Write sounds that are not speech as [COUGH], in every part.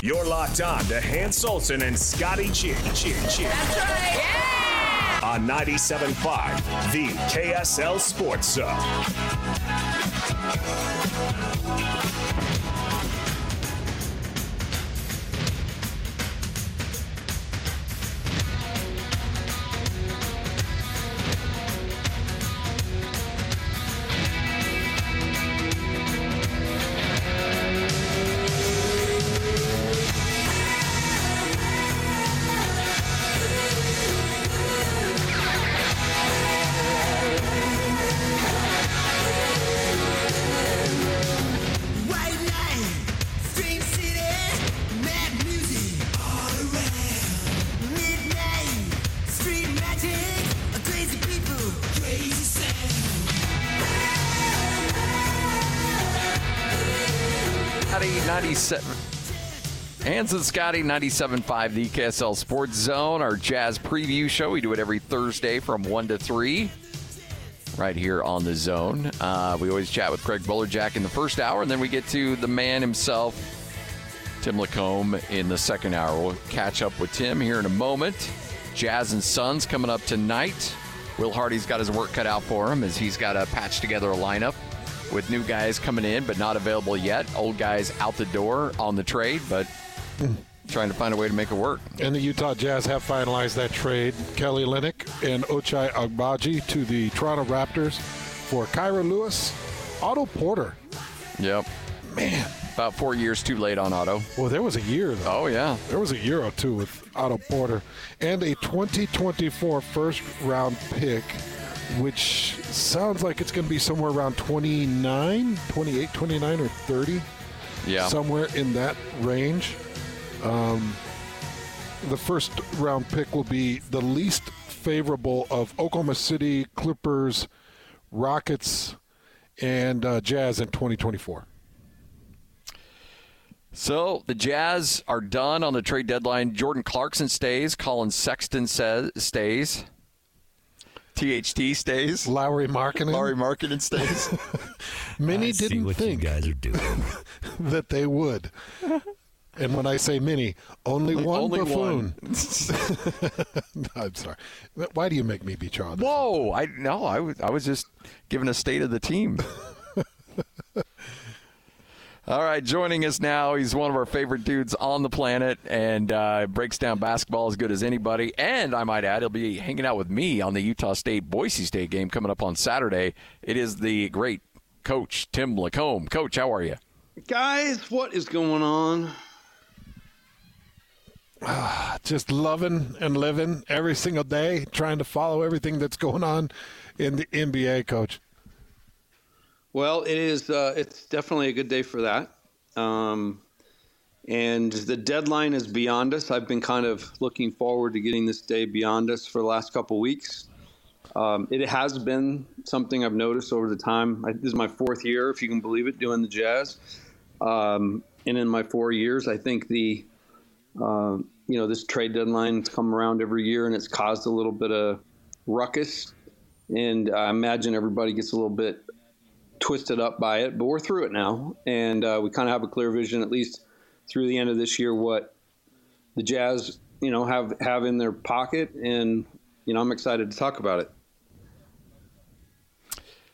You're locked on to Hans Olsen and Scotty Chin Chin Chin. That's right. Yeah! On 97.5, the KSL Sports Zone. Hans and Scotty 97.5, the KSL Sports Zone, our jazz preview show. We do it every Thursday from 1 to 3 right here on the zone. Uh, we always chat with Craig Bolerjack in the first hour, and then we get to the man himself, Tim LaComb, in the second hour. We'll catch up with Tim here in a moment. Jazz and Suns coming up tonight. Will Hardy's got his work cut out for him as he's got to patch together a lineup with new guys coming in but not available yet. Old guys out the door on the trade, but [LAUGHS] trying to find a way to make it work. And the Utah Jazz have finalized that trade. Kelly Olynyk and Ochai Agbaji to the Toronto Raptors for Kira Lewis, Otto Porter. Yep. Man, About four years too late on Otto. well, there was a year though. Oh, yeah. There was a year or two with Otto Porter and a 2024 first round pick, which sounds like it's going to be somewhere around 29, 28, 29, or 30. Yeah. somewhere in that range. Um, the first round pick will be the least favorable of Oklahoma City Clippers, Rockets, and uh, Jazz in 2024. So the Jazz are done on the trade deadline. Jordan Clarkson stays. Collin Sexton says stays. THT stays. Lauri Markkanen. Lauri Markkanen stays. [LAUGHS] Many I didn't what think you guys are doing. [LAUGHS] that they would. And when I say many, only one Only buffoon. one. [LAUGHS] [LAUGHS] I'm sorry. Why do you make me be Charlie? Whoa! I no, I was I was just giving a state of the team. [LAUGHS] All right, joining us now, he's one of our favorite dudes on the planet and uh, breaks down basketball as good as anybody. And I might add, he'll be hanging out with me on the Utah State Boise State game coming up on Saturday. It is the great coach Tim LaComb. Coach, how are you? Guys, what is going on? [SIGHS] just loving and living every single day, trying to follow everything that's going on in the NBA, coach. Well, it is. Uh, it's definitely a good day for that. Um, and the deadline is beyond us. I've been kind of looking forward to getting this day beyond us for the last couple weeks. Um, it has been something I've noticed over the time. I, this is my fourth year, if you can believe it, doing the Jazz. Um, and in my four years, I think the uh, you know this trade deadline has come around every year, and it's caused a little bit of ruckus. And I imagine everybody gets a little bit twisted up by it, but we're through it now, and uh, we kind of have a clear vision, at least through the end of this year, what the Jazz, you know, have have in their pocket, and you know, I'm excited to talk about it.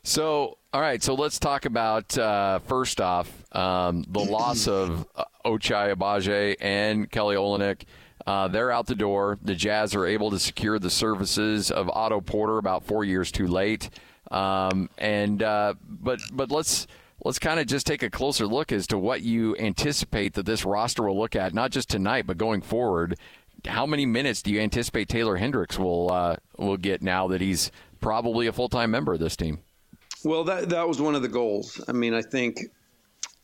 So, all right. So let's talk about uh, first off um, the loss [CLEARS THROAT] of uh, Ochai Agbaji and Kelly Olynyk. Uh, they're out the door. The Jazz are able to secure the services of Otto Porter about four years too late. Um, and uh, but but let's let's kind of just take a closer look as to what you anticipate that this roster will look at, not just tonight but going forward. How many minutes do you anticipate Taylor Hendricks will uh, will get now that he's probably a full time member of this team? Well, that that was one of the goals. I mean, I think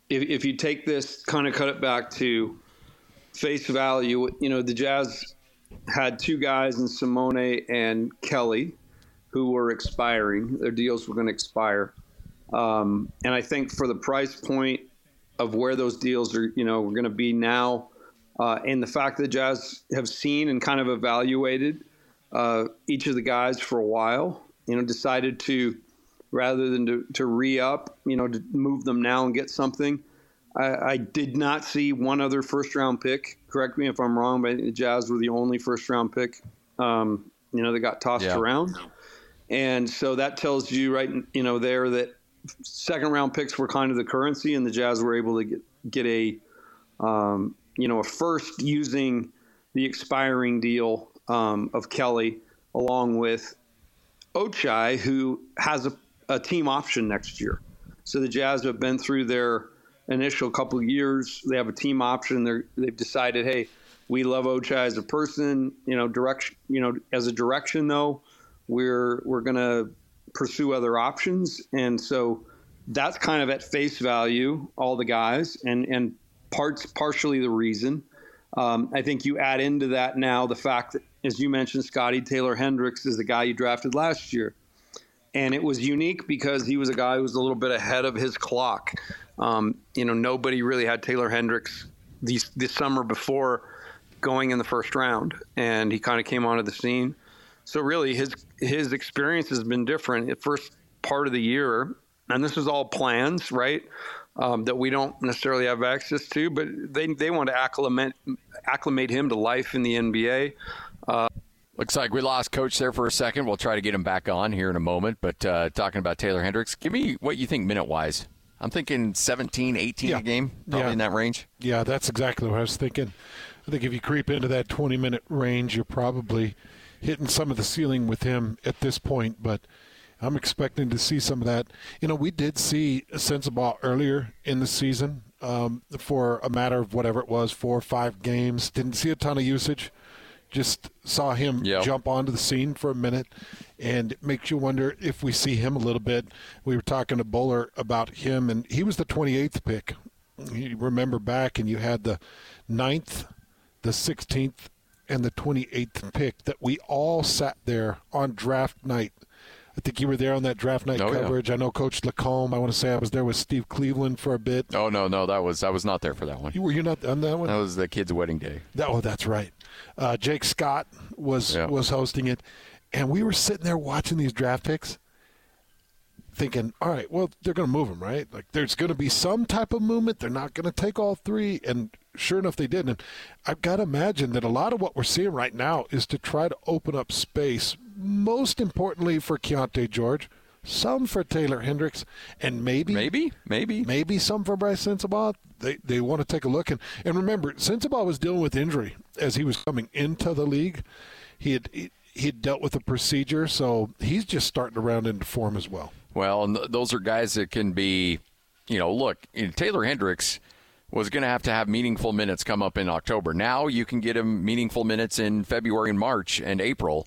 if, if you take this, kind of cut it back to face value, you know, the Jazz had two guys in Simone and Kelly who were expiring. Their deals were going to expire. Um, and I think for the price point of where those deals are, you know, we're going to be now, uh, and the fact that the Jazz have seen and kind of evaluated uh, each of the guys for a while, you know, decided to rather than to, to re up, you know, to move them now and get something. I, I did not see one other first round pick. Correct me if I'm wrong, but I think the Jazz were the only first round pick. Um, you know, that got tossed Yeah. around, and so that tells you right, you know, there that second round picks were kind of the currency, and the Jazz were able to get get a, um, you know, a first using the expiring deal um, of Kelly along with Ochai, who has a, a team option next year. So the Jazz have been through their initial couple years. They have a team option. They're, they've decided, hey, we love Ochai as a person. You know, direction. You know, as a direction though, we're we're gonna pursue other options, and so that's kind of at face value all the guys, and and parts partially the reason. Um, I think you add into that now the fact that, as you mentioned, Scotty Taylor Hendricks is the guy you drafted last year. And it was unique because he was a guy who was a little bit ahead of his clock. Um, you know, nobody really had Taylor Hendricks these, this summer before going in the first round, and he kind of came onto the scene. So really, his his experience has been different. The first part of the year, and this is all plans, right? Um, that we don't necessarily have access to, but they they want to acclimate acclimate him to life in the NBA. Looks like we lost coach there for a second. We'll try to get him back on here in a moment. But uh, talking about Taylor Hendricks, give me what you think minute wise. I'm thinking 17, 18 Yeah. a game, probably Yeah. in that range. Yeah, that's exactly what I was thinking. I think if you creep into that 20 minute range, you're probably hitting some of the ceiling with him at this point. But I'm expecting to see some of that. You know, we did see a sense Sensabaugh earlier in the season um, for a matter of whatever it was, four or five games. Didn't see a ton of usage. Just saw him Yep. jump onto the scene for a minute, and it makes you wonder if we see him a little bit. We were talking to Bowler about him, and he was the 28th pick. You remember back, and you had the 9th, the 16th, and the 28th pick that we all sat there on draft night. I think you were there on that draft night Oh, yeah. coverage. I know Coach LaComb. I want to say I was there with Steve Cleveland for a bit. Oh no, no, that was I was not there for that one. You were you not on that one? That was the kid's wedding day. That, oh, that's right. Uh, Jake Scott was Yeah. was hosting it, and we were sitting there watching these draft picks, thinking, "All right, well, they're going to move them, right? Like, there's going to be some type of movement. They're not going to take all three. And sure enough, they did. And I've got to imagine that a lot of what we're seeing right now is to try to open up space. Most importantly for Keyonte George, some for Taylor Hendricks, and maybe Maybe, maybe. maybe some for Brice Sensabaugh. They they want to take a look and and remember, Sensabaugh was dealing with injury as he was coming into the league. He had he, he had dealt with a procedure, so he's just starting to round into form as well. Well, and th- those are guys that can be, you know, look, you know, Taylor Hendricks was going to have to have meaningful minutes come up in October. Now you can get him meaningful minutes in February and March and April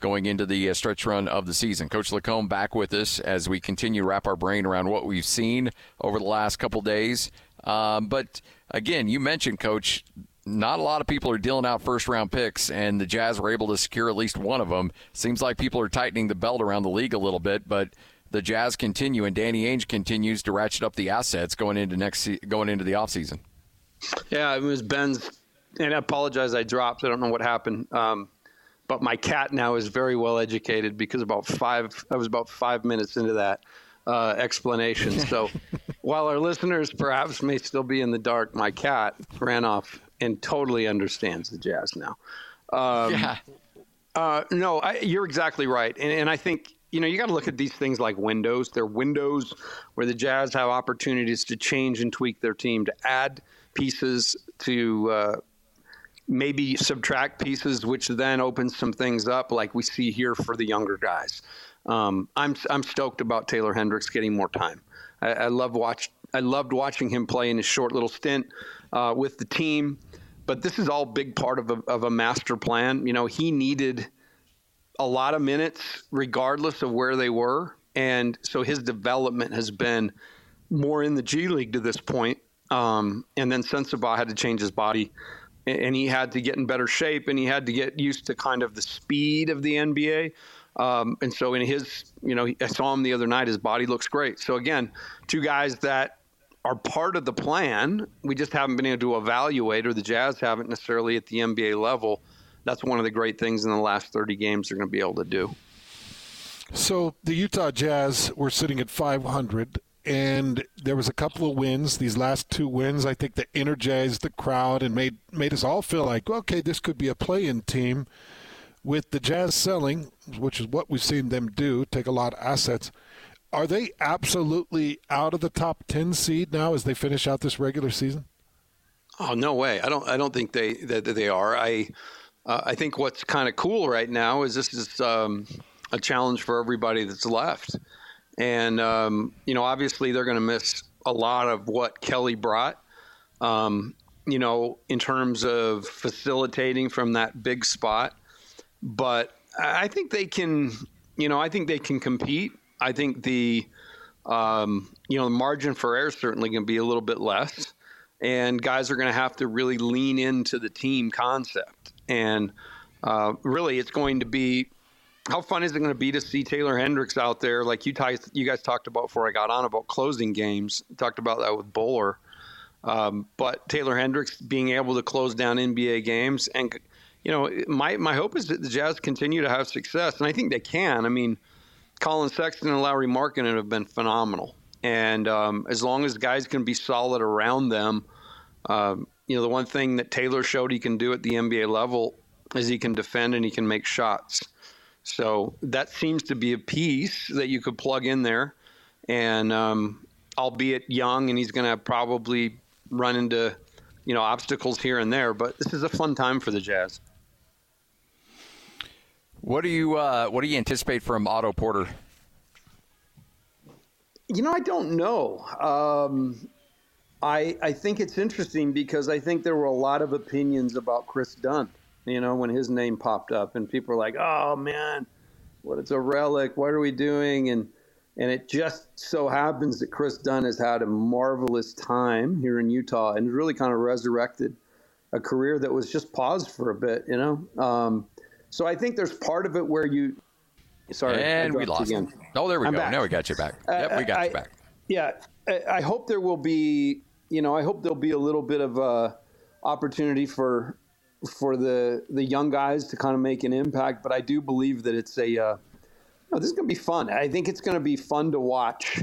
going into the uh, stretch run of the season. Coach LaComb back with us as we continue to wrap our brain around what we've seen over the last couple days. Um, but again, you mentioned, Coach, not a lot of people are dealing out first round picks, and the Jazz were able to secure at least one of them. Seems like people are tightening the belt around the league a little bit, but the Jazz continue, and Danny Ainge continues to ratchet up the assets going into next going into the offseason. Yeah, it was Ben's, and I apologize. I dropped. I don't know what happened. Um, but my cat now is very well educated because about five. I was about five minutes into that uh, explanation. So [LAUGHS] while our listeners perhaps may still be in the dark, my cat ran off and totally understands the Jazz now. Um, yeah, uh, no, I, you're exactly right, and, and I think you know you got to look at these things like windows. They're windows where the Jazz have opportunities to change and tweak their team, to add pieces, to uh, maybe subtract pieces, which then opens some things up, like we see here for the younger guys. Um, I'm I'm stoked about Taylor Hendricks getting more time. I, I love watch I loved watching him play in his short little stint uh, with the team. But this is all big part of a, of a master plan. You know, he needed a lot of minutes regardless of where they were, and so his development has been more in the G League to this point. Um, and then Sensabaugh had to change his body, and he had to get in better shape, and he had to get used to kind of the speed of the NBA. Um, and so in his, you know, I saw him the other night. His body looks great. So again, two guys that are part of the plan. We just haven't been able to evaluate, or the Jazz haven't necessarily at the NBA level. That's one of the great things in the last 30 games they're going to be able to do. So the Utah Jazz were sitting at 500 and there was a couple of wins. These last two wins, I think, that energized the crowd and made made us all feel like, okay, this could be a play-in team. With the Jazz selling, which is what we've seen them do, take a lot of assets. Are they absolutely out of the top ten seed now as they finish out this regular season? Oh no way! I don't. I don't think they that, they are. I uh, I think what's kind of cool right now is this is um, a challenge for everybody that's left, and um, you know obviously they're going to miss a lot of what Kelly brought. Um, you know, in terms of facilitating from that big spot, but I think they can. You know, I think they can compete. I think the um, you know the margin for error is certainly going to be a little bit less, and guys are going to have to really lean into the team concept. And uh, really, it's going to be how fun is it going to be to see Taylor Hendricks out there? Like you guys, you guys talked about before I got on about closing games. Talked about that with Bowler. Um, but Taylor Hendricks being able to close down NBA games, and you know, my my hope is that the Jazz continue to have success, and I think they can. I mean, Collin Sexton and Lauri Markkanen have been phenomenal, and um, as long as guys can be solid around them, um, you know, the one thing that Taylor showed he can do at the NBA level is he can defend and he can make shots. So that seems to be a piece that you could plug in there, and um, albeit young, and he's going to probably run into you know obstacles here and there. But this is a fun time for the Jazz. What do you uh, What do you anticipate from Otto Porter? You know, I don't know. Um, I I think it's interesting because I think there were a lot of opinions about Kris Dunn. You know, when his name popped up, and people were like, "Oh man, what it's a relic. What are we doing?" And and it just so happens that Kris Dunn has had a marvelous time here in Utah and really kind of resurrected a career that was just paused for a bit. You know. Um, so I think there's part of it where you. Sorry, and we lost again. Oh, there we I'm go. Back. Now we got you back. Yep, we got I, you back. Yeah, I, I hope there will be. You know, I hope there'll be a little bit of a opportunity for for the the young guys to kind of make an impact. But I do believe that it's a. Uh, know, this is going to be fun. I think it's going to be fun to watch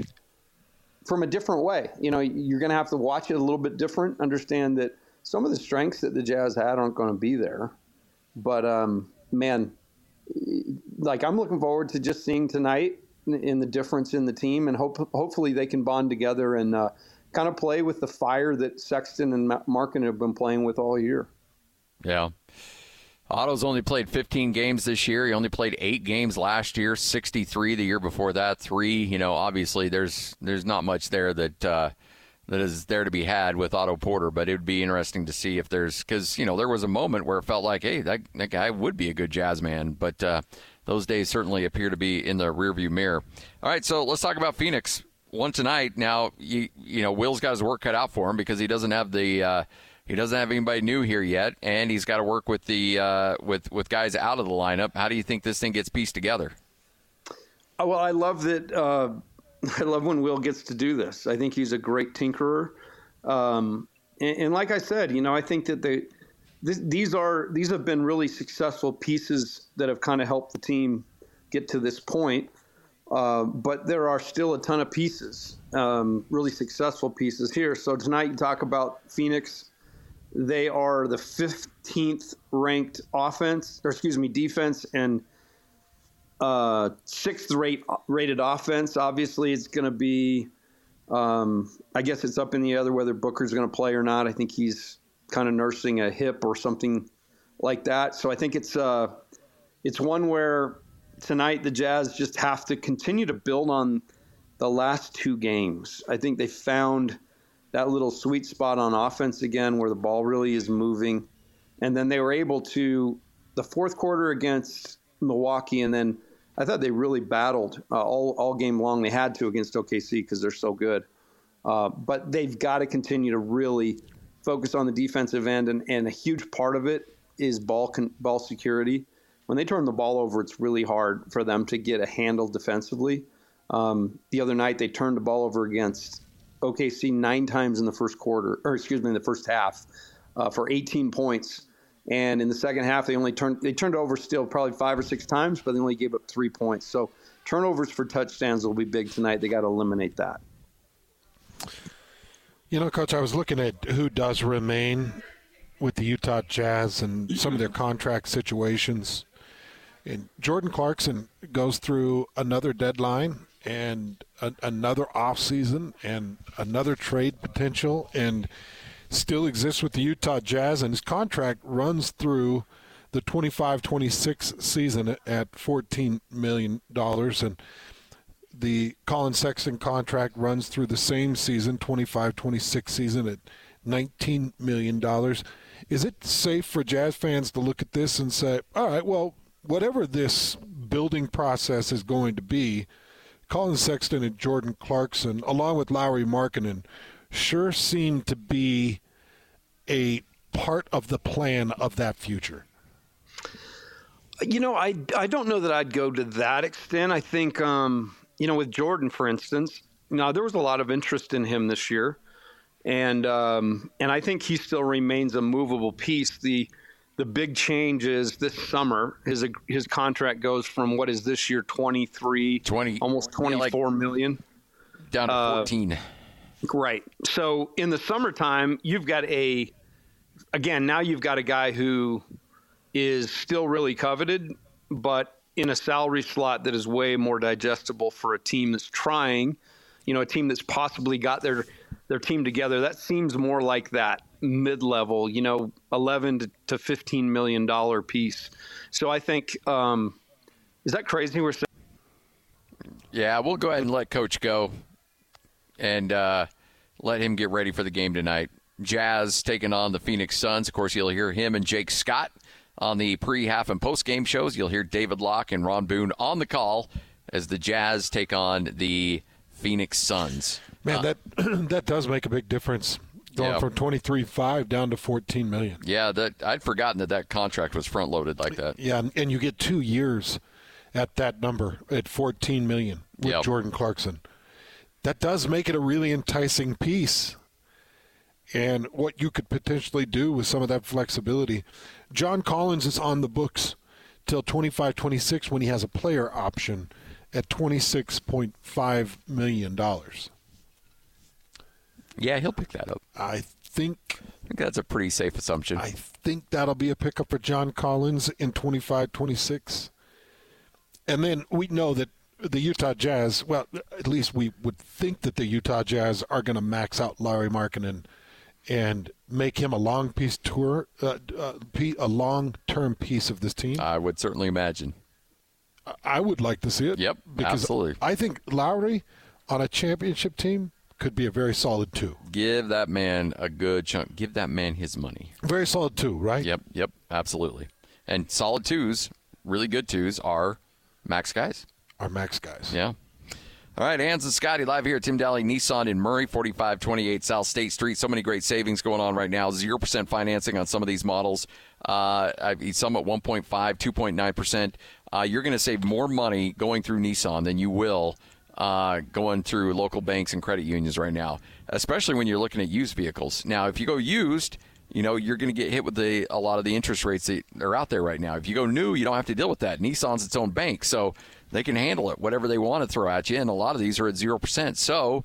from a different way. You know, you're going to have to watch it a little bit different. Understand that some of the strengths that the Jazz had aren't going to be there, but um, man, like I'm looking forward to just seeing tonight in the difference in the team, and hope hopefully they can bond together and uh, kind of play with the fire that Sexton and Markin have been playing with all year. Yeah. Otto's only played 15 games this year. He only played eight games last year, 63 the year before that, three. You know, obviously there's there's not much there that uh, that is there to be had with Otto Porter, but it would be interesting to see if there's because you know there was a moment where it felt like, hey, that that guy would be a good jazz man, but uh, those days certainly appear to be in the rearview mirror. All right, so let's talk about Phoenix. One tonight. Now, you you know, Will's got his work cut out for him because he doesn't have the. Uh, he doesn't have anybody new here yet, and he's got to work with the uh, with with guys out of the lineup. How do you think this thing gets pieced together? Uh, well, I love that. Uh, [LAUGHS] I love when Will gets to do this. I think he's a great tinkerer, um, and, and, like I said, you know, I think that they this, these are these have been really successful pieces that have kind of helped the team get to this point. Uh, but there are still a ton of pieces, um, really successful pieces here. So tonight you talk about Phoenix they are the 15th ranked offense, or excuse me, defense, and uh, sixth rate rated offense. Obviously, it's going to be. Um, I guess it's up in the air whether Booker's going to play or not. I think he's kind of nursing a hip or something like that. So I think it's uh, it's one where tonight the Jazz just have to continue to build on the last two games. I think they found that little sweet spot on offense again where the ball really is moving. And then they were able to, the fourth quarter against Milwaukee, and then I thought they really battled uh, all, all game long. They had to against OKC because they're so good. Uh, but they've got to continue to really focus on the defensive end, and, and a huge part of it is ball con- ball security. When they turn the ball over, it's really hard for them to get a handle defensively. Um, the other night, they turned the ball over against OKC nine times in the first quarter, or excuse me, in the first half, uh, for 18 points. And in the second half, they only turned they turned over still probably five or six times, but they only gave up three points. So turnovers for touchdowns will be big tonight. They got to eliminate that. You know, Coach, I was looking at who does remain with the Utah Jazz and some of their contract situations. And Jordan Clarkson goes through another deadline and a, another offseason and another trade potential and still exists with the Utah Jazz. And his contract runs through the 25 26 season at $14 million. And the Collin Sexton contract runs through the same season, 25 26 season, at $19 million. Is it safe for Jazz fans to look at this and say, all right, well, whatever this building process is going to be, Collin Sexton and Jordan Clarkson, along with Lauri Markkanen, sure seem to be a part of the plan of that future. You know, I, I don't know that I'd go to that extent. I think, um, you know, with Jordan, for instance, now there was a lot of interest in him this year, and um, and I think he still remains a movable piece. The the big change is this summer his his contract goes from what is this year 23 20 almost twenty like- four million. Down to Uh, 14. Right. So in the summertime, you've got a, again, now you've got a guy who is still really coveted, but in a salary slot that is way more digestible for a team that's trying, you know, a team that's possibly got their their team together. That seems more like that mid level, you know, 11 to, to 15 million dollar piece. So I think, um, is that crazy? We're saying. Yeah, we'll go ahead and let Coach go and uh, let him get ready for the game tonight. Jazz taking on the Phoenix Suns. Of course, you'll hear him and Jake Scott on the pre, half, and post game shows. You'll hear David Locke and Ron Boone on the call as the Jazz take on the Phoenix Suns. Man, that [CLEARS THROAT] that does make a big difference. Going Yeah. from 23.5 down to 14 million. Yeah, that I'd forgotten that that contract was front loaded like that. Yeah, and- and you get two years at that number at 14 million with Yep. Jordan Clarkson. That does make it a really enticing piece. And what you could potentially do with some of that flexibility. John Collins is on the books till 25 26 when he has a player option at $26.5 million. Yeah, he'll pick that up. I think I think that's a pretty safe assumption. I think that'll be a pickup for John Collins in 25 26. And then we know that the Utah Jazz, well, at least we would think that the Utah Jazz are going to max out Larry Markkanen and make him a long piece tour, uh, uh, a long term piece of this team. I would certainly imagine. I would like to see it. Yep, because absolutely. I think Lauri on a championship team could be a very solid two. Give that man a good chunk. Give that man his money. Very solid two, right? Yep, yep, absolutely. And solid twos, really good twos, are max guys. Are max guys. Yeah. All right, Hans and Scotty live here at Tim Dahle Nissan in Murray, 4528 South State Street. So many great savings going on right now. 0% financing on some of these models. Uh, some at 1.5, 2.9%. Uh, you're going to save more money going through Nissan than you will uh, going through local banks and credit unions right now, especially when you're looking at used vehicles. Now, if you go used, you know you're going to get hit with the a lot of the interest rates that are out there right now. If you go new, you don't have to deal with that. Nissan's its own bank, so they can handle it whatever they want to throw at you, and a lot of these are at zero percent. So.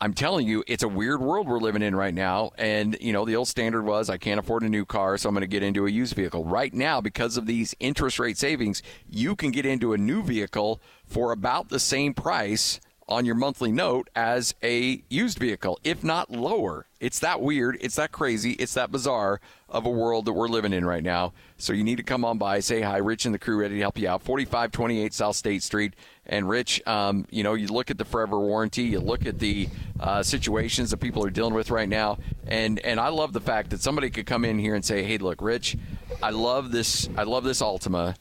I'm telling you, it's a weird world we're living in right now. And, you know, the old standard was I can't afford a new car, so I'm going to get into a used vehicle. Right now, because of these interest rate savings, you can get into a new vehicle for about the same price on your monthly note as a used vehicle, if not lower. It's that weird, it's that crazy, it's that bizarre of a world that we're living in right now. So you need to come on by, say hi. Rich and the crew ready to help you out. 4528 South State Street. And Rich, um, you know, you look at the forever warranty, you look at the uh, situations that people are dealing with right now, and and I love the fact that somebody could come in here and say, "Hey, look, Rich, I love this. I love this Altima.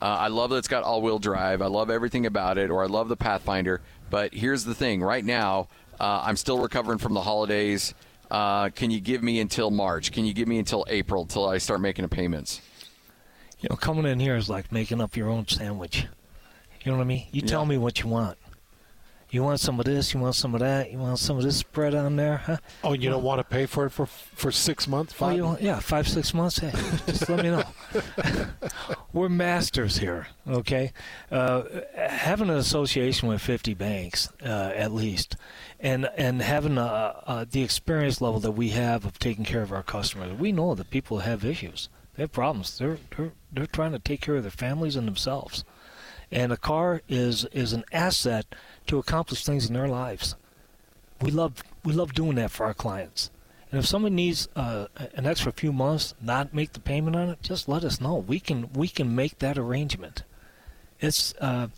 Uh, I love that it's got all-wheel drive. I love everything about it, or I love the Pathfinder. But here's the thing: right now, uh, I'm still recovering from the holidays. Uh, can you give me until March? Can you give me until April till I start making the payments? You know, coming in here is like making up your own sandwich. You know what I mean? You tell me what you want. You want some of this? You want some of that? You want some of this spread on there? Huh? Oh, you don't want to pay for it for for six months? Oh, Five? want, yeah, five six months. Hey, just let me know. [LAUGHS] [LAUGHS] we're masters here. Okay, uh, having an association with 50 banks uh, at least, and and having uh, uh, the experience level that we have of taking care of our customers, we know that people have issues. They have problems. They're they're they're trying to take care of their families and themselves, and a car is is an asset to accomplish things in their lives. We love we love doing that for our clients. And if someone needs uh, an extra few months, not make the payment on it, just let us know. We can we can make that arrangement. It's uh,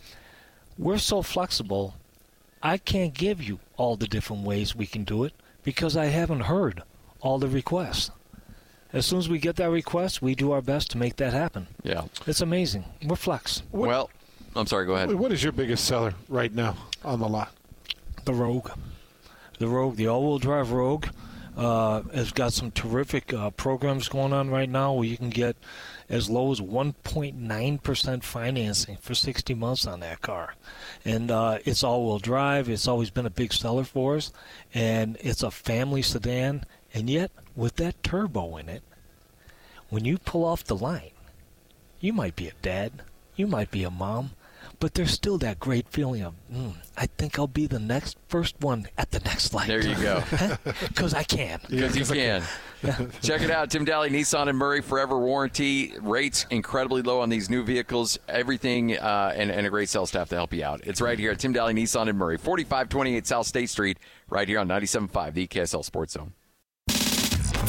we're so flexible. I can't give you all the different ways we can do it because I haven't heard all the requests. As soon as we get that request, we do our best to make that happen. Yeah. It's amazing. We're flex. Well, I'm sorry. Go ahead. What is your biggest seller right now on the lot? The Rogue. The Rogue, the all-wheel drive Rogue, uh, has got some terrific uh, programs going on right now where you can get as low as 1.9% financing for 60 months on that car. And uh, it's all-wheel drive. It's always been a big seller for us, and it's a family sedan. And yet, with that turbo in it, when you pull off the line, you might be a dad, you might be a mom, but there's still that great feeling of, mm, I think I'll be the next first one at the next light. There you go. [LAUGHS] Because I can. [LAUGHS] Because you can. Check it out. Tim Dahle, Nissan and Murray Forever Warranty. Rates incredibly low on these new vehicles. Everything uh, and, and a great sales staff to help you out. It's right here at Tim Dahle, Nissan and Murray, 4528 South State Street, right here on 97.5, the KSL Sports Zone.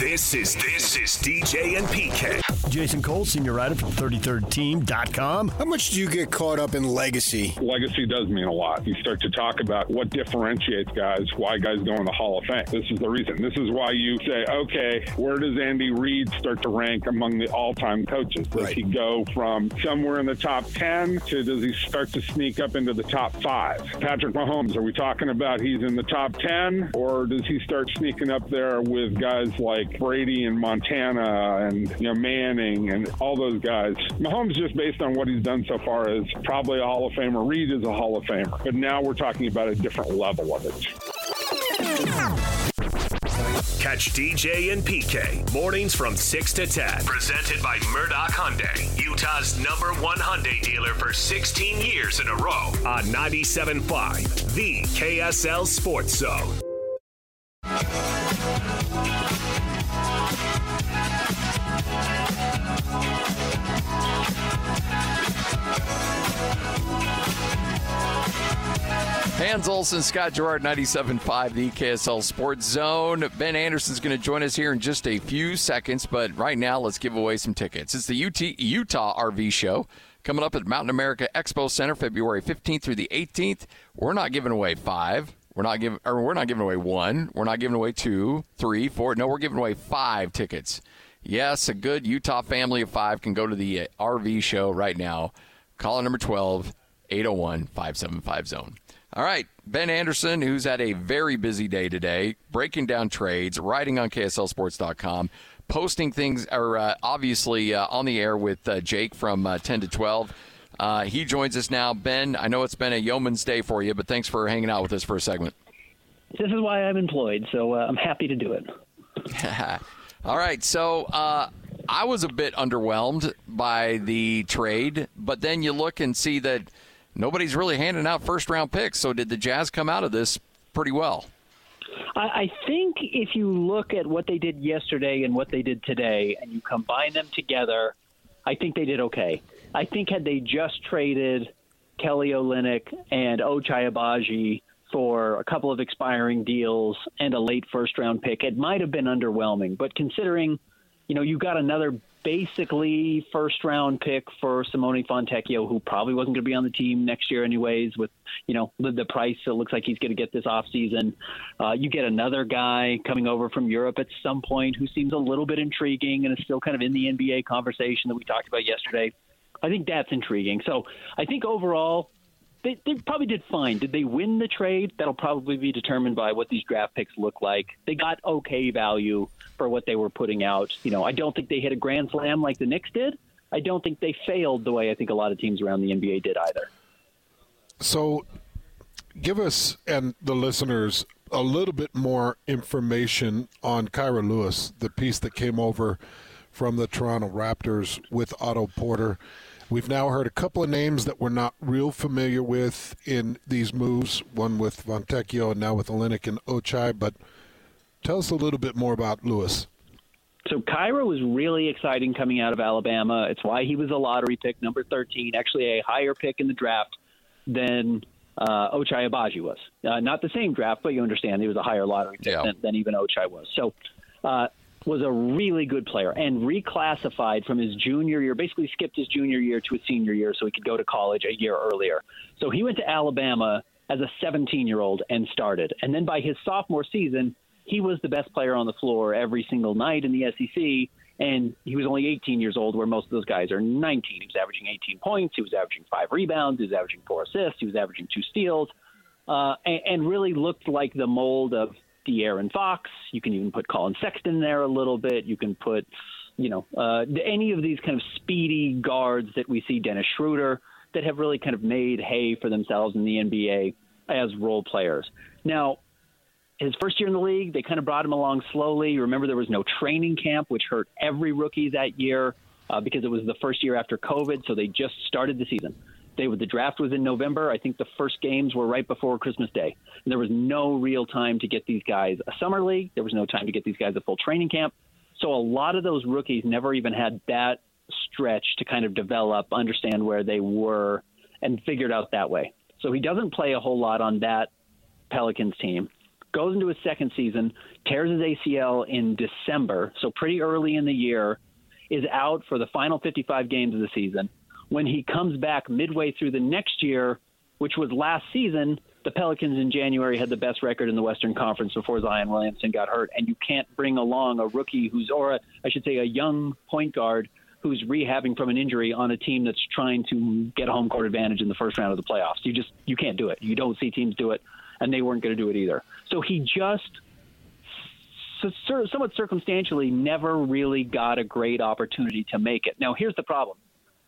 This is this is DJ and PK. Jason Cole, senior writer from 33rdteam.com. How much do you get caught up in legacy? legacy does mean a lot. You start to talk about what differentiates guys, why guys go in the Hall of Fame. This is the reason. This is why you say, okay, where does Andy Reid start to rank among the all-time coaches? Does Right. he go from somewhere in the top 10 to does he start to sneak up into the top five? Patrick Mahomes, are we talking about he's in the top 10 or does he start sneaking up there with guys like Brady and Montana and, you know, Manning and all those guys? Mahomes, just based on what he's done so far, is probably a Hall of Famer. Reid is a Hall of Famer. But now we're talking about a different level of it. Catch DJ and PK mornings from 6 to 10. Presented by Murdock Hyundai, Utah's number one Hyundai dealer for 16 years in a row on 97.5, the KSL Sports Zone. Hans Olsen, Scott Garrard, 97.5, the KSL Sports Zone. Ben Anderson's going to join us here in just a few seconds, but right now, let's give away some tickets. It's the UT, Utah RV Show coming up at Mountain America Expo Center, February 15th through the 18th. We're not giving away five. We're not giving, or we're not giving away one. We're not giving away two, three, four. No, we're giving away five tickets. Yes, a good Utah family of five can go to the uh, RV show right now. Caller number 12, 801 575 zone. All right, Ben Anderson, who's had a very busy day today, breaking down trades, writing on KSLSports.com, posting things, or uh, obviously uh, on the air with uh, Jake from uh, 10 to 12. Uh, he joins us now. Ben, I know it's been a yeoman's day for you, but thanks for hanging out with us for a segment. This is why I'm employed, so uh, I'm happy to do it. [LAUGHS] All right, so uh, I was a bit underwhelmed by the trade, but then you look and see that nobody's really handing out first round picks. So did the Jazz come out of this pretty well? I, think if you look at what they did yesterday and what they did today, and you combine them together, I think they did okay. I think had they just traded Kelly Olynyk and Ochai Agbaji for a couple of expiring deals and a late first round pick, it might have been underwhelming. But considering, you know, you got another basically first round pick for Simone Fontecchio, who probably wasn't going to be on the team next year anyways. With you know the, the price it looks like he's going to get this offseason. Uh, you get another guy coming over from Europe at some point who seems a little bit intriguing and is still kind of in the NBA conversation that we talked about yesterday. I think that's intriguing. So I think overall. They, they probably did fine. Did they win the trade? That'll probably be determined by what these draft picks look like. They got okay value for what they were putting out. You know, I don't think they hit a grand slam like the Knicks did. I don't think they failed the way I think a lot of teams around the NBA did either. So, give us and the listeners a little bit more information on Kira Lewis, the piece that came over from the Toronto Raptors with Otto Porter. We've now heard a couple of names that we're not real familiar with in these moves, one with Fontecchio and now with Olynyk and Ochai. But tell us a little bit more about Lewis. So Kira was really exciting coming out of Alabama. It's why he was a lottery pick, number 13, actually a higher pick in the draft than uh, Ochai Agbaji was. Uh, not the same draft, but you understand he was a higher lottery pick Yeah. than, than even Ochai was. So uh, was a really good player and reclassified from his junior year, basically skipped his junior year to his senior year so he could go to college a year earlier. So he went to Alabama as a 17 year old and started. And then by his sophomore season, he was the best player on the floor every single night in the SEC. And he was only 18 years old, where most of those guys are 19. He was averaging 18 points. He was averaging five rebounds. He was averaging four assists. He was averaging two steals, uh, and, and really looked like the mold of De'Aaron Fox. You can even put Collin Sexton there a little bit. You can put, you know, uh, any of these kind of speedy guards that we see, Dennis Schroeder, that have really kind of made hay for themselves in the NBA as role players. Now, his first year in the league, they kind of brought him along slowly. Remember, there was no training camp, which hurt every rookie that year uh, because it was the first year after COVID. So they just started the season. They the draft was in November. I think the first games were right before Christmas Day. And there was no real time to get these guys a summer league. There was no time to get these guys a full training camp. So a lot of those rookies never even had that stretch to kind of develop, understand where they were, and figured out that way. So he doesn't play a whole lot on that Pelicans team. Goes into his second season, tears his ACL in December, so pretty early in the year, is out for the final 55 games of the season. When he comes back midway through the next year, which was last season, the Pelicans in January had the best record in the Western Conference before Zion Williamson got hurt. And you can't bring along a rookie who's, or a, I should say, a young point guard who's rehabbing from an injury on a team that's trying to get a home court advantage in the first round of the playoffs. You just you can't do it. You don't see teams do it, and they weren't going to do it either. So he just somewhat circumstantially never really got a great opportunity to make it. Now here's the problem.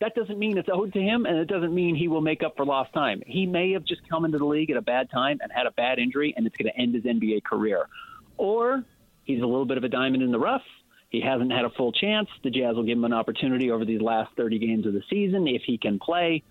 That doesn't mean it's owed to him, and it doesn't mean he will make up for lost time. He may have just come into the league at a bad time and had a bad injury, and it's going to end his NBA career. Or he's a little bit of a diamond in the rough. He hasn't had a full chance. The Jazz will give him an opportunity over these last 30 games of the season if he can play,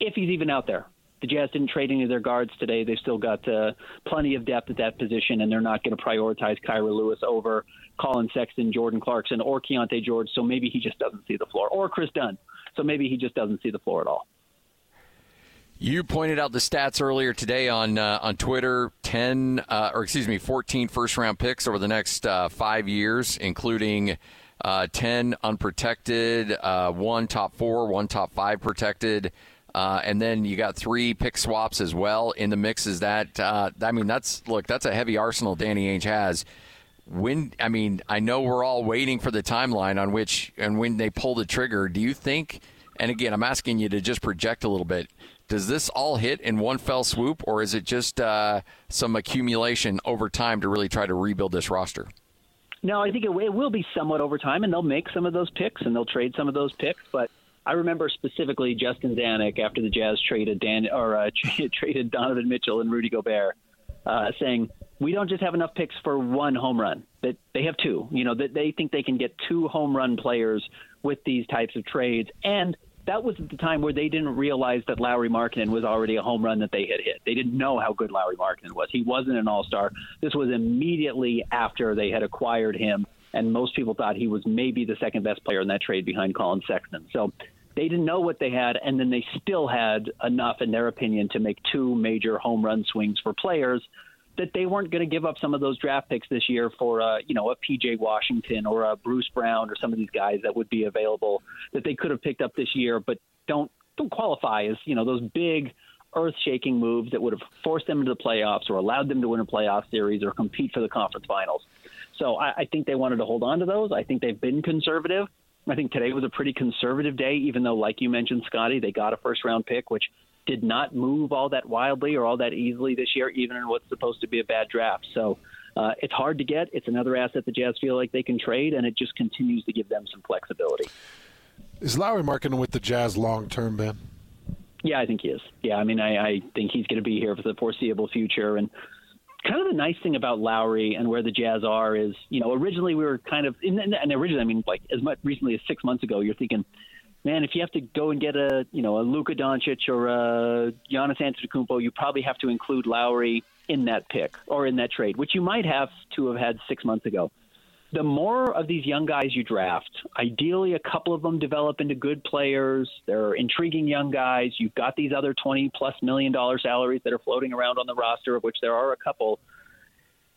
if he's even out there. The Jazz didn't trade any of their guards today. They've still got uh, plenty of depth at that position, and they're not going to prioritize Kira Lewis over Collin Sexton, Jordan Clarkson, or Keyonte George. So maybe he just doesn't see the floor, or Kris Dunn. So maybe he just doesn't see the floor at all. You pointed out the stats earlier today on uh, on Twitter. Ten, uh, or excuse me, 14 first round picks over the next uh, five years, including uh, ten unprotected, uh, one top four, one top five protected, uh, and then you got three pick swaps as well in the mix. Is that? I mean, that's look, that's a heavy arsenal Danny Ainge has. When I mean, I know we're all waiting for the timeline on which and when they pull the trigger. Do you think? And again, I'm asking you to just project a little bit. Does this all hit in one fell swoop, or is it just uh, some accumulation over time to really try to rebuild this roster? No, I think it, it will be somewhat over time, and they'll make some of those picks and they'll trade some of those picks. But I remember specifically Justin Zanik after the Jazz traded Dan or uh, [LAUGHS] traded Donovan Mitchell and Rudy Gobert, uh, saying we don't just have enough picks for one home run; that they have two. You know, that they think they can get two home run players with these types of trades, and that was at the time where they didn't realize that Lauri Markkanen was already a home run that they had hit. They didn't know how good Lauri Markkanen was. He wasn't an all star. This was immediately after they had acquired him, and most people thought he was maybe the second best player in that trade behind Collin Sexton. So they didn't know what they had, and then they still had enough, in their opinion, to make two major home run swings for players that they weren't going to give up some of those draft picks this year for uh, you know a PJ Washington or a Bruce Brown or some of these guys that would be available that they could have picked up this year, but don't don't qualify as you know those big earth-shaking moves that would have forced them into the playoffs or allowed them to win a playoff series or compete for the conference finals. So I, I think they wanted to hold on to those. I think they've been conservative. I think today was a pretty conservative day, even though, like you mentioned, Scotty, they got a first-round pick, which did not move all that wildly or all that easily this year, even in what's supposed to be a bad draft. So uh, it's hard to get. It's another asset the Jazz feel like they can trade, and it just continues to give them some flexibility. Is Lauri Markin with the Jazz long term, Ben? Yeah, I think he is. Yeah, I mean, I, I think he's going to be here for the foreseeable future, and kind of the nice thing about Lauri and where the Jazz are is, you know, originally we were kind of, and and originally, I mean, like as much recently as six months ago, you're thinking, man, if you have to go and get a, you know, a Luka Doncic or a Giannis Antetokounmpo, you probably have to include Lauri in that pick or in that trade, which you might have to have had six months ago. The more of these young guys you draft, ideally a couple of them develop into good players. They're intriguing young guys. You've got these other 20 plus million dollar salaries that are floating around on the roster, of which there are a couple.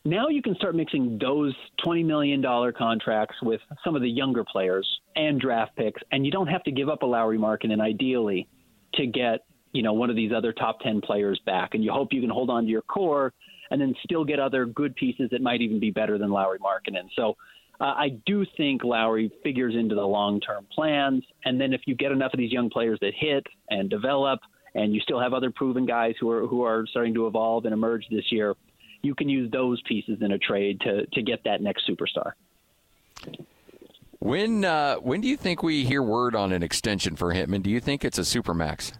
Now you can start mixing those $20 million contracts with some of the younger players and draft picks, and you don't have to give up a Lauri Markkanen ideally to get you know one of these other top 10 players back and you hope you can hold on to your core and then still get other good pieces that might even be better than Lauri Markkanen. So uh, I do think Lauri figures into the long-term plans and then if you get enough of these young players that hit and develop and you still have other proven guys who are who are starting to evolve and emerge this year, you can use those pieces in a trade to to get that next superstar. When uh, when do you think we hear word on an extension for him? And do you think it's a supermax?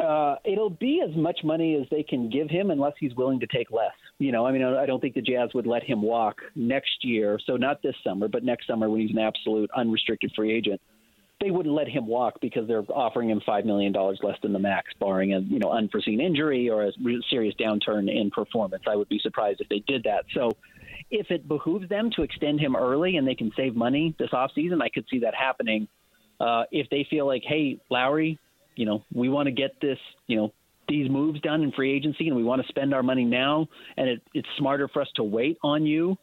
Uh, it'll be as much money as they can give him unless he's willing to take less. You know, I mean, I don't think the Jazz would let him walk next year. So not this summer, but next summer when he's an absolute unrestricted free agent. They wouldn't let him walk because they're offering him five million dollars less than the max, barring a you know unforeseen injury or a serious downturn in performance. I would be surprised if they did that. So, if it behooves them to extend him early and they can save money this offseason, I could see that happening. Uh, if they feel like, hey, Lauri, you know, we want to get this, you know, these moves done in free agency and we want to spend our money now and it, it's smarter for us to wait on you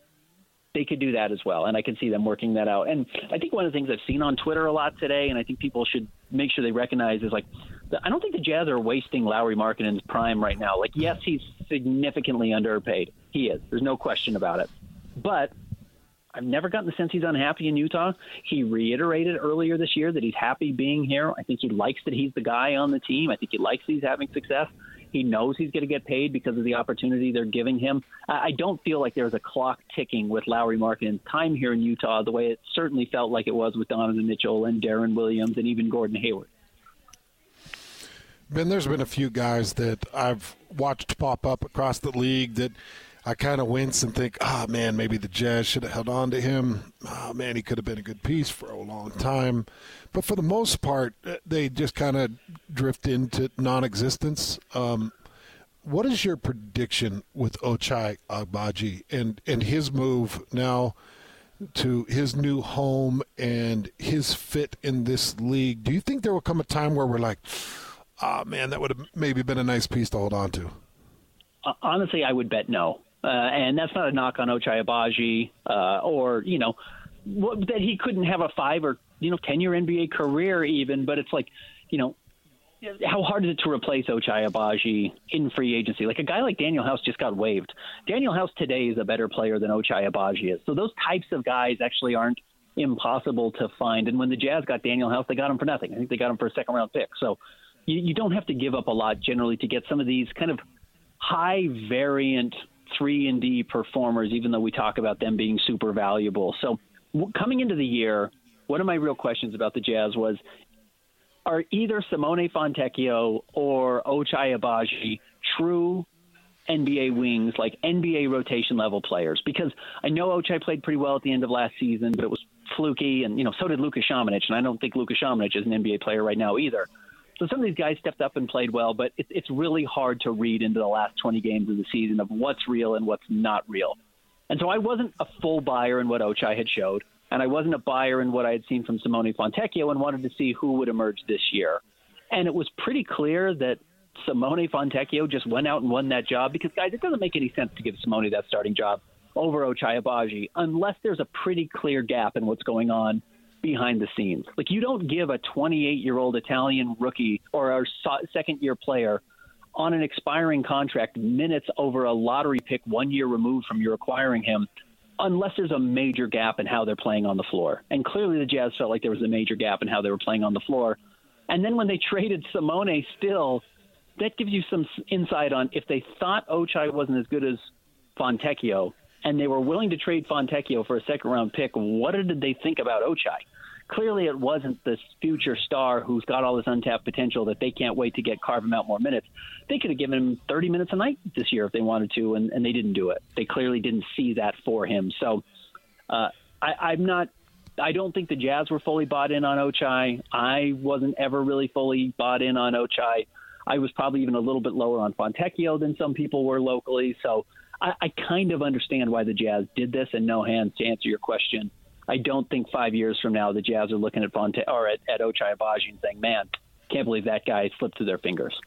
they could do that as well and i can see them working that out and i think one of the things i've seen on twitter a lot today and i think people should make sure they recognize is like i don't think the jazz are wasting Lauri Markkanen's prime right now like yes he's significantly underpaid he is there's no question about it but I've never gotten the sense he's unhappy in Utah. He reiterated earlier this year that he's happy being here. I think he likes that he's the guy on the team. I think he likes he's having success. He knows he's going to get paid because of the opportunity they're giving him. I don't feel like there's a clock ticking with Lauri Markkanen's time here in Utah the way it certainly felt like it was with Donovan Mitchell and Deron Williams and even Gordon Hayward. Ben, there's been a few guys that I've watched pop up across the league that – I kind of wince and think, ah, oh, man, maybe the Jazz should have held on to him. Oh, man, he could have been a good piece for a long time. But for the most part, uh, they just kind of drift into non existence. Um, what is your prediction with Ochai Agbaji and, and his move now to his new home and his fit in this league? Do you think there will come a time where we're like, ah, oh, man, that would have maybe been a nice piece to hold on to? Honestly, I would bet no. Uh, and that's not a knock on Ochai Agbaji uh, or, you know, that he couldn't have a five or, you know, 10 year NBA career even. But it's like, you know, how hard is it to replace Ochai Agbaji in free agency? Like a guy like Danuel House just got waived. Danuel House today is a better player than Ochai Agbaji is. So those types of guys actually aren't impossible to find. And when the Jazz got Danuel House, they got him for nothing. I think they got him for a second round pick. So you, you don't have to give up a lot generally to get some of these kind of high variant three and D performers, even though we talk about them being super valuable. So coming into the year, one of my real questions about the Jazz was: Are either Simone Fontecchio or Ochai Agbaji true NBA wings, like NBA rotation level players? Because I know Ochai played pretty well at the end of last season, but it was fluky, and you know so did Luka Samanic, and I don't think Luka Samanic is an NBA player right now either. So some of these guys stepped up and played well, but it's it's really hard to read into the last 20 games of the season of what's real and what's not real. And so I wasn't a full buyer in what Ochai had showed, and I wasn't a buyer in what I had seen from Simone Fontecchio and wanted to see who would emerge this year. And it was pretty clear that Simone Fontecchio just went out and won that job because, guys, it doesn't make any sense to give Simone that starting job over Ochai Agbaji unless there's a pretty clear gap in what's going on behind the scenes. Like you don't give a 28 year old Italian rookie or a second year player on an expiring contract minutes over a lottery pick one year removed from you acquiring him unless there's a major gap in how they're playing on the floor. And clearly the Jazz felt like there was a major gap in how they were playing on the floor. And then when they [LAUGHS] traded Simone still, that gives you some insight on if they thought Ochai wasn't as good as Fontecchio and they were willing to trade Fontecchio for a second round pick, what did they think about Ochai? Clearly it wasn't this future star who's got all this untapped potential that they can't wait to get carve him out more minutes. They could have given him 30 minutes a night this year if they wanted to, and, and they didn't do it. They clearly didn't see that for him. So uh, I, I'm not. I don't think the Jazz were fully bought in on Ochai. I wasn't ever really fully bought in on Ochai. I was probably even a little bit lower on Fontecchio than some people were locally. So I, I kind of understand why the Jazz did this. And no hands to answer your question. I don't think five years from now the Jazz are looking at Fonte or at, at Ochai Agbaji and saying, "Man, can't believe that guy slipped through their fingers."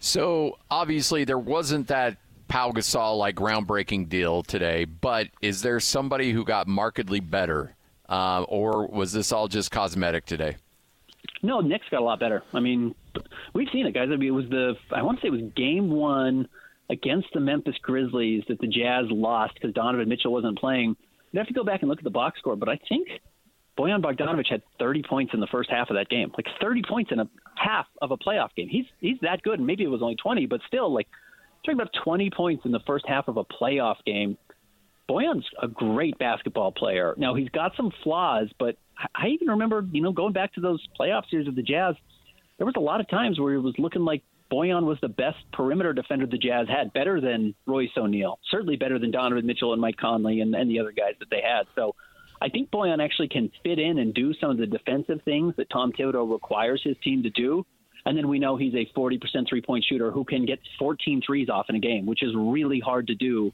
So obviously there wasn't that Pau Gasol like groundbreaking deal today, but is there somebody who got markedly better, uh, or was this all just cosmetic today? No, Knicks got a lot better. I mean, we've seen it, guys. I mean, it was the I want to say it was Game One against the Memphis Grizzlies that the Jazz lost because Donovan Mitchell wasn't playing. You'd have to go back and look at the box score, but I think Bojan Bogdanovic had 30 points in the first half of that game. Like 30 points in a half of a playoff game. He's he's that good, and maybe it was only 20, but still, like talking about 20 points in the first half of a playoff game. Bojan's a great basketball player. Now he's got some flaws, but I even remember, you know, going back to those playoff series of the Jazz, there was a lot of times where it was looking like Bojan was the best perimeter defender the Jazz had, better than Royce O'Neale, certainly better than Donovan Mitchell and Mike Conley and, and the other guys that they had. So I think Bojan actually can fit in and do some of the defensive things that Tom Thibodeau requires his team to do. And then we know he's a 40% three point shooter who can get 14 threes off in a game, which is really hard to do.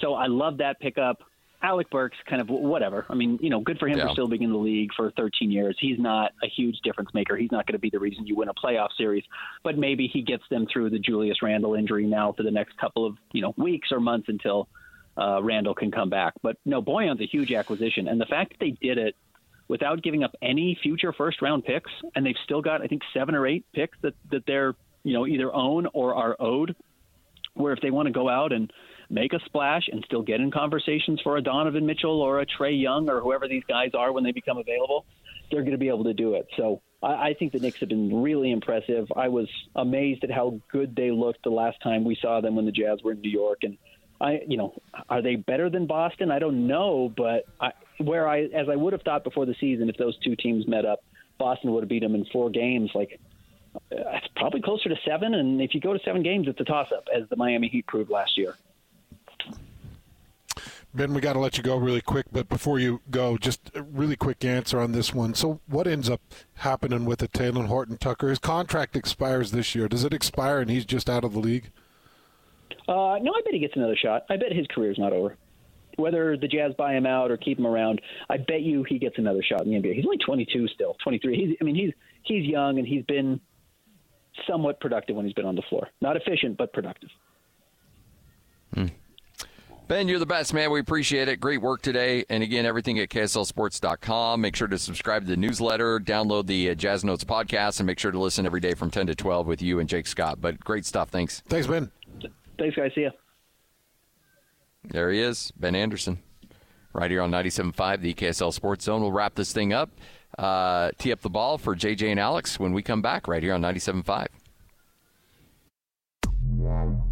So I love that pickup. Alec Burks, kind of whatever. I mean, you know, good for him Yeah. for still being in the league for 13 years. He's not a huge difference maker. He's not going to be the reason you win a playoff series, but maybe he gets them through the Julius Randle injury now for the next couple of you know weeks or months until uh, Randle can come back. But no, Bojan's a huge acquisition, and the fact that they did it without giving up any future first round picks, and they've still got I think seven or eight picks that that they're you know either own or are owed. Where if they want to go out and make a splash and still get in conversations for a Donovan Mitchell or a Trae Young or whoever these guys are when they become available, they're going to be able to do it. So I, I think the Knicks have been really impressive. I was amazed at how good they looked the last time we saw them when the Jazz were in New York, and I, you know, are they better than Boston? I don't know, but I, where I, as I would have thought before the season, if those two teams met up, Boston would have beat them in four games. Like uh, it's probably closer to seven, and if you go to seven games, it's a toss-up, as the Miami Heat proved last year. Ben, we got to let you go really quick, but before you go, just a really quick answer on this one. So, what ends up happening with the Talen Horton-Tucker? His contract expires this year. Does it expire and he's just out of the league? Uh, no, I bet he gets another shot. I bet his career's not over. Whether the Jazz buy him out or keep him around, I bet you he gets another shot in the NBA. He's only 22 still, 23. He's, I mean, he's he's young and he's been somewhat productive when he's been on the floor. Not efficient, but productive. Ben, you're the best, man. We appreciate it. Great work today. And again, everything at KSLSports.com. Make sure to subscribe to the newsletter, download the uh, Jazz Notes podcast, and make sure to listen every day from 10 to 12 with you and Jake Scott. But great stuff. Thanks. Thanks, Ben. Thanks, guys. See ya. There he is, Ben Anderson, right here on 97.5, the KSL Sports Zone. We'll wrap this thing up. Uh, tee up the ball for JJ and Alex when we come back right here on 97.5.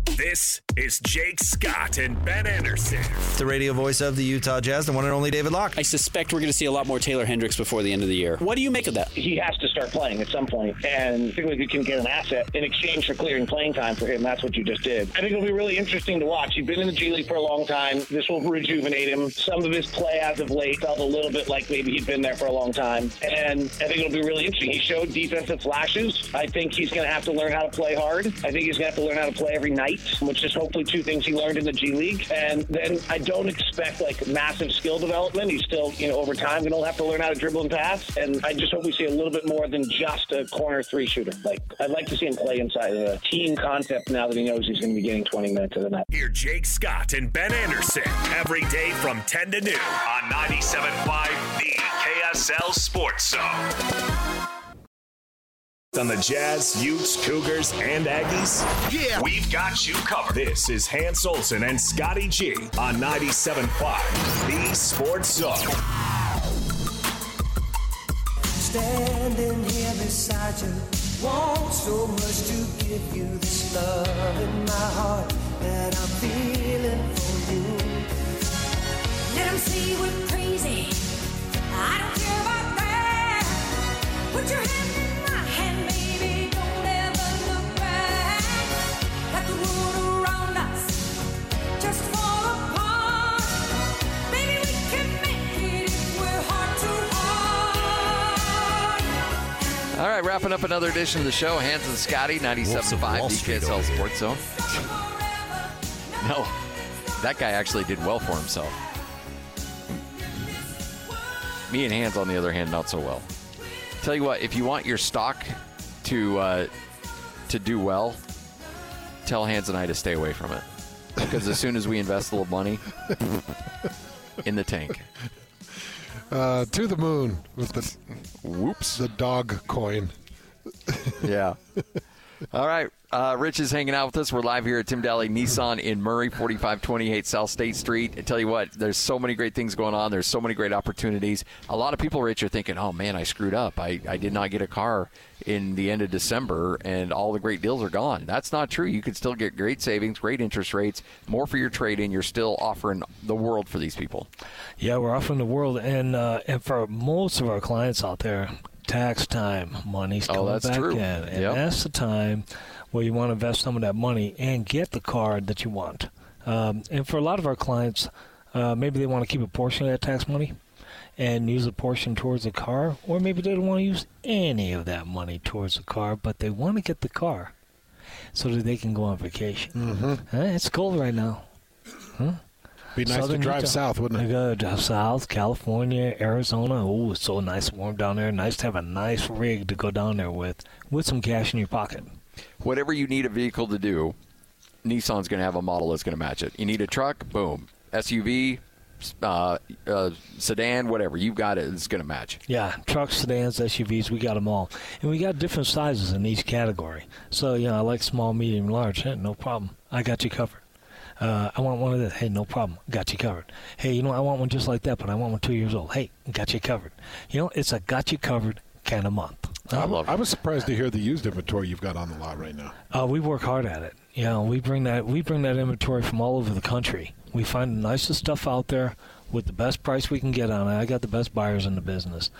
This is Jake Scott and Ben Anderson. The radio voice of the Utah Jazz, the one and only David Locke. I suspect we're going to see a lot more Taylor Hendricks before the end of the year. What do you make of that? he has to start playing at some. And I think we can get an asset in exchange for clearing playing time for him. That's what you just did. I think it'll be really interesting to watch. He's been in the G League for a long time. This will rejuvenate him. Some of his play as of late felt a little bit like maybe he'd been there for a long time. And I think it'll be really interesting. He showed defensive flashes. I think he's going to have to learn how to play hard. I think he's going to have to learn how to play every night, which is hopefully two things he learned in the G League. And then I don't expect like massive skill development. He's still, you know, over time going to have to learn how to dribble and pass. And I just hope we see a little bit more than just a corner three shooter. Like I'd like to see him play inside a team concept now that he knows he's going to be getting 20 minutes of the night. Hear Jake Scott and Ben Anderson every day from 10 to noon on 97.5 The KSL Sports Zone. On the Jazz, Utes, Cougars, and Aggies? Yeah. We've got you covered. This is Hans Olsen and Scotty G on 97.5 The Sports Zone. Standing here beside you, want so much to give you this love in my heart that I'm feeling for you. Let 'em say we're crazy. I don't care about Put your hand All right, wrapping up another edition of the show. Hans and Scotty, 97.5 Wall Street DKSL. Sports Zone. No, that guy actually did well for himself. Me and Hans, on the other hand, not so well. Tell you what, if you want your stock to uh, to do well, tell Hans and I to stay away from it. Because as soon as we invest a little money [LAUGHS] in the tank, Uh, to the moon with the whoops, the dog coin. yeah. [LAUGHS] All right. Uh, Rich is hanging out with us. We're live here at Tim Dahle Nissan in Murray, 4528 South State Street. I tell you what, there's so many great things going on. There's so many great opportunities. A lot of people, Rich, are thinking, oh, man, I screwed up. I, I did not get a car in the end of December, and all the great deals are gone. That's not true. You can still get great savings, great interest rates, more for your trade in. You're still offering the world for these people. Yeah, we're offering the world, and uh, and for most of our clients out there, tax time, money's Oh, coming that's back true. in, and Yep. that's the time where you want to invest some of that money and get the car that you want. Um, and for a lot of our clients, uh, maybe they want to keep a portion of that tax money and use a portion towards the car, or maybe they don't want to use any of that money towards the car, but they want to get the car so that they can go on vacation. Mm-hmm. It's cold right now. Huh? Be nice Southern to drive Utah. south, wouldn't it? Go to South California, Arizona. Oh, it's so nice and warm down there. Nice to have a nice rig to go down there with, with some cash in your pocket. whatever you need a vehicle to do, Nissan's going to have a model that's going to match it. You need a truck, boom. SUV, uh, uh, sedan, whatever. You've got it. It's going to match. Yeah, trucks, sedans, SUVs, we got them all. And we got different sizes in each category. So, you know, I like small, medium, large. Hey, no problem. I got you covered. Uh, I want one of this. Hey, no problem. Got you covered. Hey, you know, I want one just like that, but I want one two years old. Hey, got you covered. You know, it's a got you covered kind of month. I, love I was surprised to hear the used inventory you've got on the lot right now. Uh, we work hard at it. You know, we bring that we bring that inventory from all over the country. We find the nicest stuff out there with the best price we can get on it. I got the best buyers in the business,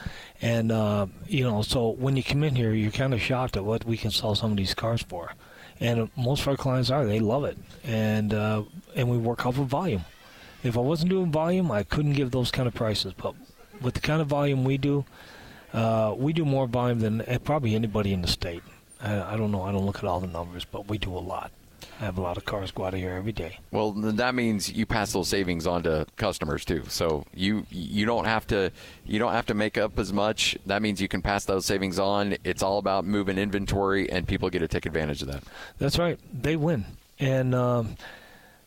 and uh, you know, so when you come in here, you're kind of shocked at what we can sell some of these cars for. And most of our clients are they love it, and uh, and we work off of volume. If I wasn't doing volume, I couldn't give those kind of prices. But with the kind of volume we do, uh, we do more volume than probably anybody in the state. I, I don't know. I don't look at all the numbers, but we do a lot. I have a lot of cars go out of here every day. Well, that means you pass those savings on to customers too. So you you don't have to you don't have to make up as much. That means you can pass those savings on. It's all about moving inventory, and people get to take advantage of that. That's right. They win, and um,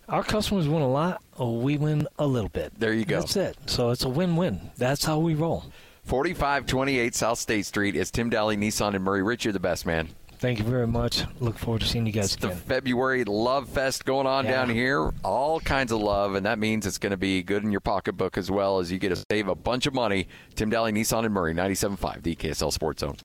our customers win a lot. Or we win a little bit. There you go. That's it. So it's a win-win. That's how we roll. 4528 South State Street. It's Tim Dahle Nissan and Murray. Rich, you're the best man. Thank you very much. Look forward to seeing you guys The again. February Love Fest going on Yeah. down here. All kinds of love, and that means it's going to be good in your pocketbook as well as you get to save a bunch of money. Tim Dahle Nissan and Murray, 97.5, the KSL Sports Zone.